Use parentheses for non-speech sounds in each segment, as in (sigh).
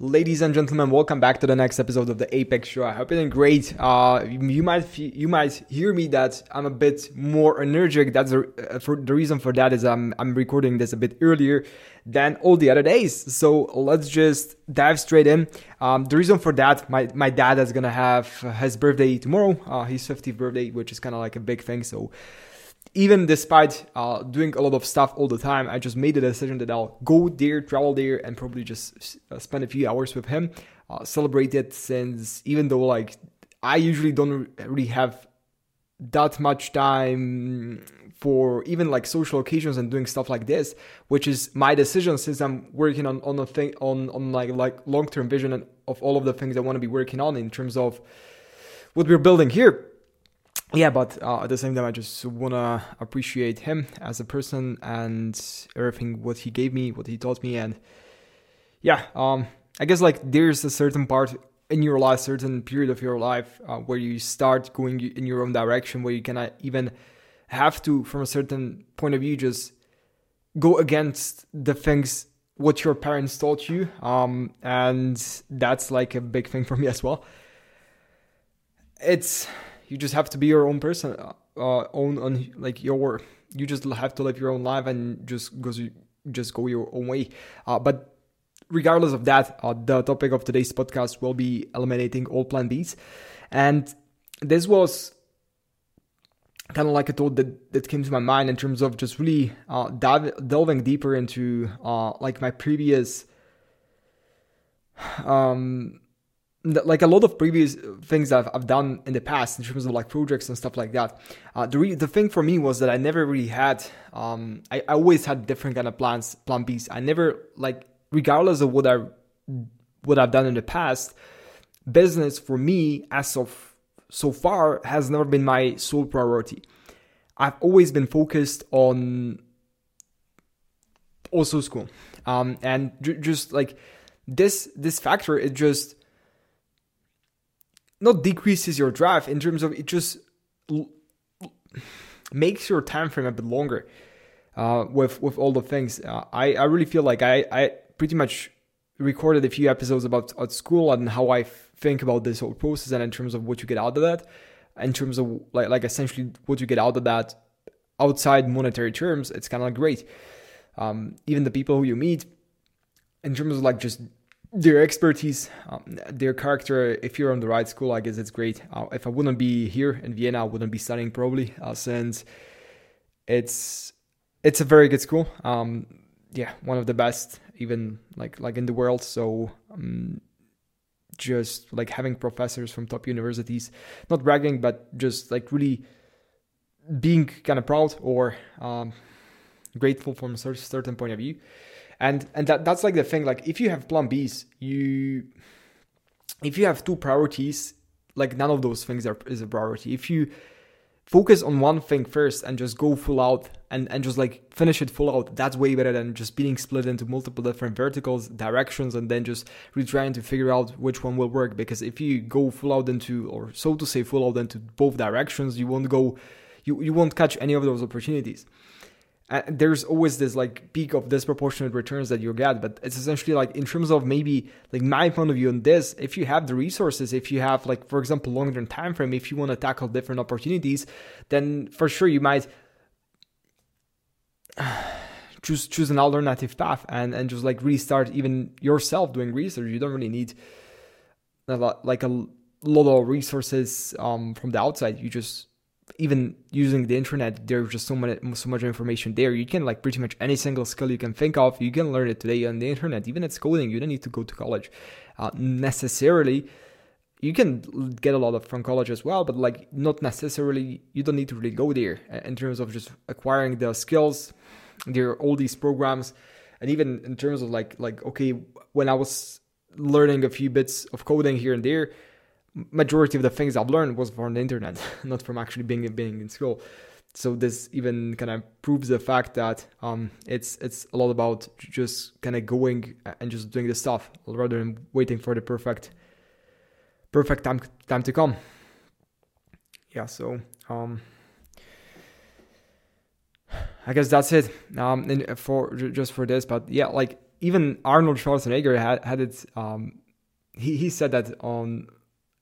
Ladies and gentlemen, welcome back to the next episode of the Apex Show. I hope you're doing great. Uh, you might you might hear me that I'm a bit more energetic. That's uh, for the reason for that is I'm I'm recording this a bit earlier than all the other days. So let's just dive straight in. Um, the reason for that, my my dad is gonna have his birthday tomorrow. Uh, his 50th birthday, which is kind of like a big thing. So even despite uh, doing a lot of stuff all the time, I just made the decision that I'll go there, travel there, and probably just uh, spend a few hours with him, uh, celebrate it. Since even though like I usually don't really have that much time for even like social occasions and doing stuff like this, which is my decision since I'm working on on a thing on on like like long term vision and of all of the things I want to be working on in terms of what we're building here yeah, but uh, at the same time, I just wanna appreciate him as a person and everything what he gave me, what he taught me, and yeah, um, I guess like there's a certain part in your life, certain period of your life uh, where you start going in your own direction, where you cannot even have to, from a certain point of view, just go against the things what your parents taught you, um, and that's like a big thing for me as well. It's you just have to be your own person, uh, uh, own on like your. You just have to live your own life and just go just go your own way. Uh, but regardless of that, uh, the topic of today's podcast will be eliminating all Plan Bs, and this was kind of like a thought that, that came to my mind in terms of just really uh, dive, delving deeper into uh, like my previous um like a lot of previous things I've, I've done in the past in terms of like projects and stuff like that. Uh, the re- the thing for me was that I never really had um, I, I always had different kind of plans plan Bs. I never like regardless of what I what I've done in the past business for me as of so far has never been my sole priority. I've always been focused on also school. Um, and j- just like this this factor it just not decreases your drive in terms of it just l- makes your time frame a bit longer uh, with with all the things. Uh, I I really feel like I I pretty much recorded a few episodes about at school and how I think about this whole process and in terms of what you get out of that, in terms of like like essentially what you get out of that outside monetary terms. It's kind of like great. Um, even the people who you meet, in terms of like just their expertise, um, their character. If you're on the right school, I guess it's great. Uh, if I wouldn't be here in Vienna, I wouldn't be studying probably, uh, since it's it's a very good school. Um, yeah, one of the best, even like like in the world. So um, just like having professors from top universities, not bragging, but just like really being kind of proud or um, grateful from a certain point of view and and that that's like the thing like if you have plan b's you if you have two priorities like none of those things are is a priority. If you focus on one thing first and just go full out and and just like finish it full out that's way better than just being split into multiple different verticals directions and then just really trying to figure out which one will work. Because if you go full out into or so to say full out into both directions you won't go you, you won't catch any of those opportunities and there's always this like peak of disproportionate returns that you get but it's essentially like in terms of maybe like my point of view on this if you have the resources if you have like for example longer time frame if you want to tackle different opportunities then for sure you might (sighs) choose choose an alternative path and and just like restart even yourself doing research. You don't really need a lot, like a lot of resources um, from the outside. You just even using the internet, there's just so much so much information there. You can like pretty much any single skill you can think of, you can learn it today on the internet. Even it's coding, you don't need to go to college uh, necessarily. You can get a lot of from college as well, but like not necessarily. You don't need to really go there uh, in terms of just acquiring the skills. There are all these programs, and even in terms of like like okay, when I was learning a few bits of coding here and there majority of the things I've learned was from the internet, (laughs) not from actually being being in school. So this even kind of proves the fact that um, it's it's a lot about just kind of going and just doing the stuff rather than waiting for the perfect perfect time time to come. Yeah, so um, I guess that's it. Um, for just for this, but yeah, like even Arnold Schwarzenegger had had it. Um, he he said that on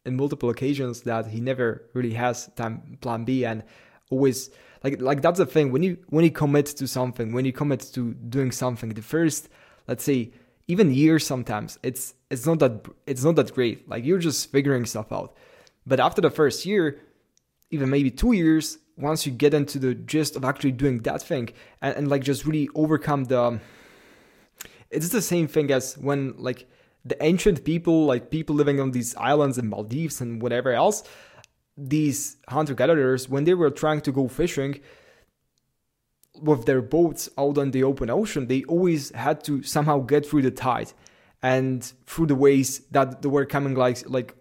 in multiple occasions that he never really has time plan B and always like like that's the thing. When you when you commit to something when you commit to doing something the first let's say even years sometimes it's it's not that it's not that great. Like you're just figuring stuff out. But after the first year even maybe two years once you get into the gist of actually doing that thing and, and like just really overcome the it's the same thing as when like the ancient people like people living on these islands and maldives and whatever else these hunter gatherers when they were trying to go fishing with their boats out on the open ocean they always had to somehow get through the tide and through the waves that they were coming like like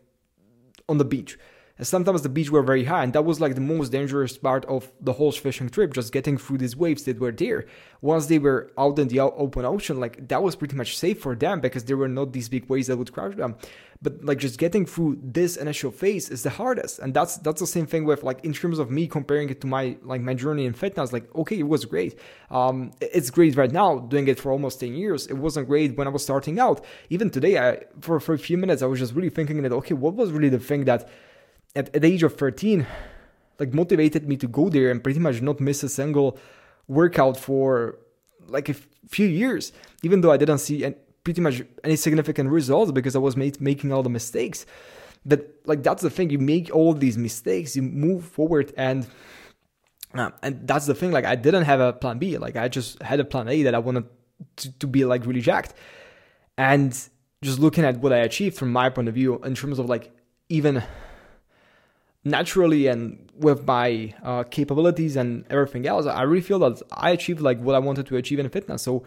on the beach and sometimes the beach were very high and that was like the most dangerous part of the whole fishing trip just getting through these waves that were there. Once they were out in the open ocean like that was pretty much safe for them because there were not these big waves that would crush them. But like just getting through this initial phase is the hardest and that's that's the same thing with like in terms of me comparing it to my like my journey in fitness like okay it was great. Um it's great right now doing it for almost 10 years. It wasn't great when i was starting out. Even today i for for a few minutes i was just really thinking that okay what was really the thing that at, at the age of 13 like motivated me to go there and pretty much not miss a single workout for like a few years even though i didn't see any, pretty much any significant results because i was made, making all the mistakes. But like that's the thing you make all these mistakes you move forward and uh, and that's the thing like i didn't have a plan b like i just had a plan a that i wanted to, to be like really jacked. And just looking at what i achieved from my point of view in terms of like even naturally and with my uh, capabilities and everything else, I really feel that I achieved like what I wanted to achieve in fitness. So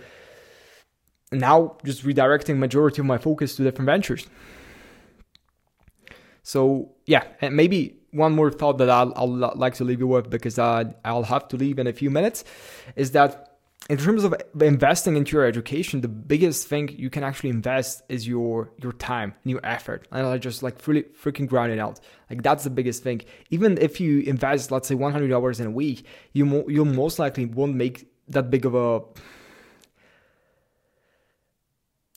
now just redirecting majority of my focus to different ventures. So yeah, and maybe one more thought that I'll, I'll like to leave you with because I, I'll have to leave in a few minutes is that in terms of investing into your education, the biggest thing you can actually invest is your your time and your effort, and I just like really freaking grind it out. Like that's the biggest thing. Even if you invest, let's say, one hundred dollars in a week, you mo- you most likely won't make that big of a.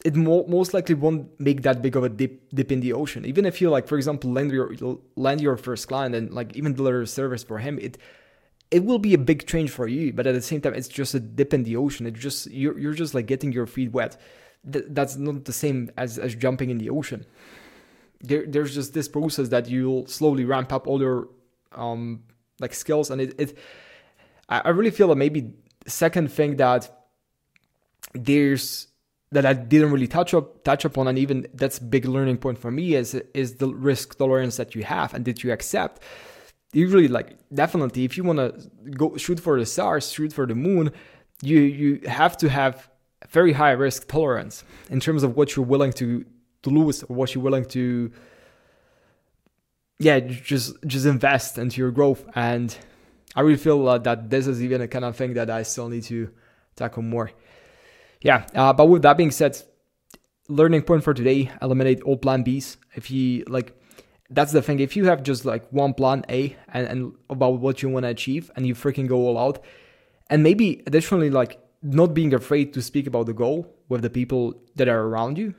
It mo- most likely won't make that big of a dip dip in the ocean. Even if you like, for example, land your land your first client and like even deliver service for him, it it will be a big change for you, but at the same time, it's just a dip in the ocean. It's just you're you're just like getting your feet wet. Th- that's not the same as as jumping in the ocean. There, there's just this process that you'll slowly ramp up all your um like skills, and it, it I, really feel that maybe second thing that there's that I didn't really touch up touch upon, and even that's big learning point for me is is the risk tolerance that you have and that you accept usually like definitely if you want to go shoot for the stars shoot for the moon you you have to have very high risk tolerance in terms of what you're willing to to lose or what you're willing to yeah just just invest into your growth. And i really feel uh, that this is even a kind of thing that i still need to tackle more. Yeah uh, but with that being said learning point for today eliminate all plan b's. If you like that's the thing. If you have just like one plan A and, and about what you want to achieve and you freaking go all out, and maybe additionally, like not being afraid to speak about the goal with the people that are around you,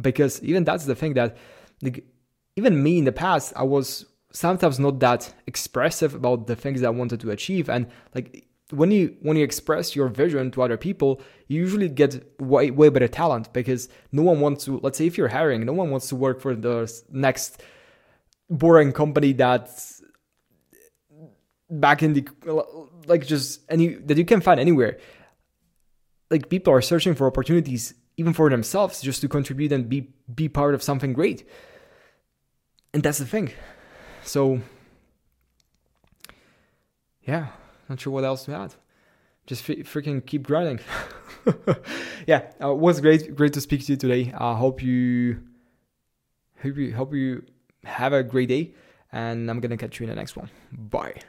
because even that's the thing that, like, even me in the past, I was sometimes not that expressive about the things that I wanted to achieve, and like when you when you express your vision to other people, you usually get way way better talent because no one wants to. Let's say if you're hiring, no one wants to work for the next boring company that's back in the like just any that you can find anywhere. Like people are searching for opportunities even for themselves just to contribute and be be part of something great. And that's the thing. So yeah not sure what else to add. Just f- freaking keep grinding. (laughs) Yeah uh, it was great great to speak to you today. I uh, hope you hope you hope you have a great day, and I'm gonna catch you in the next one. Bye.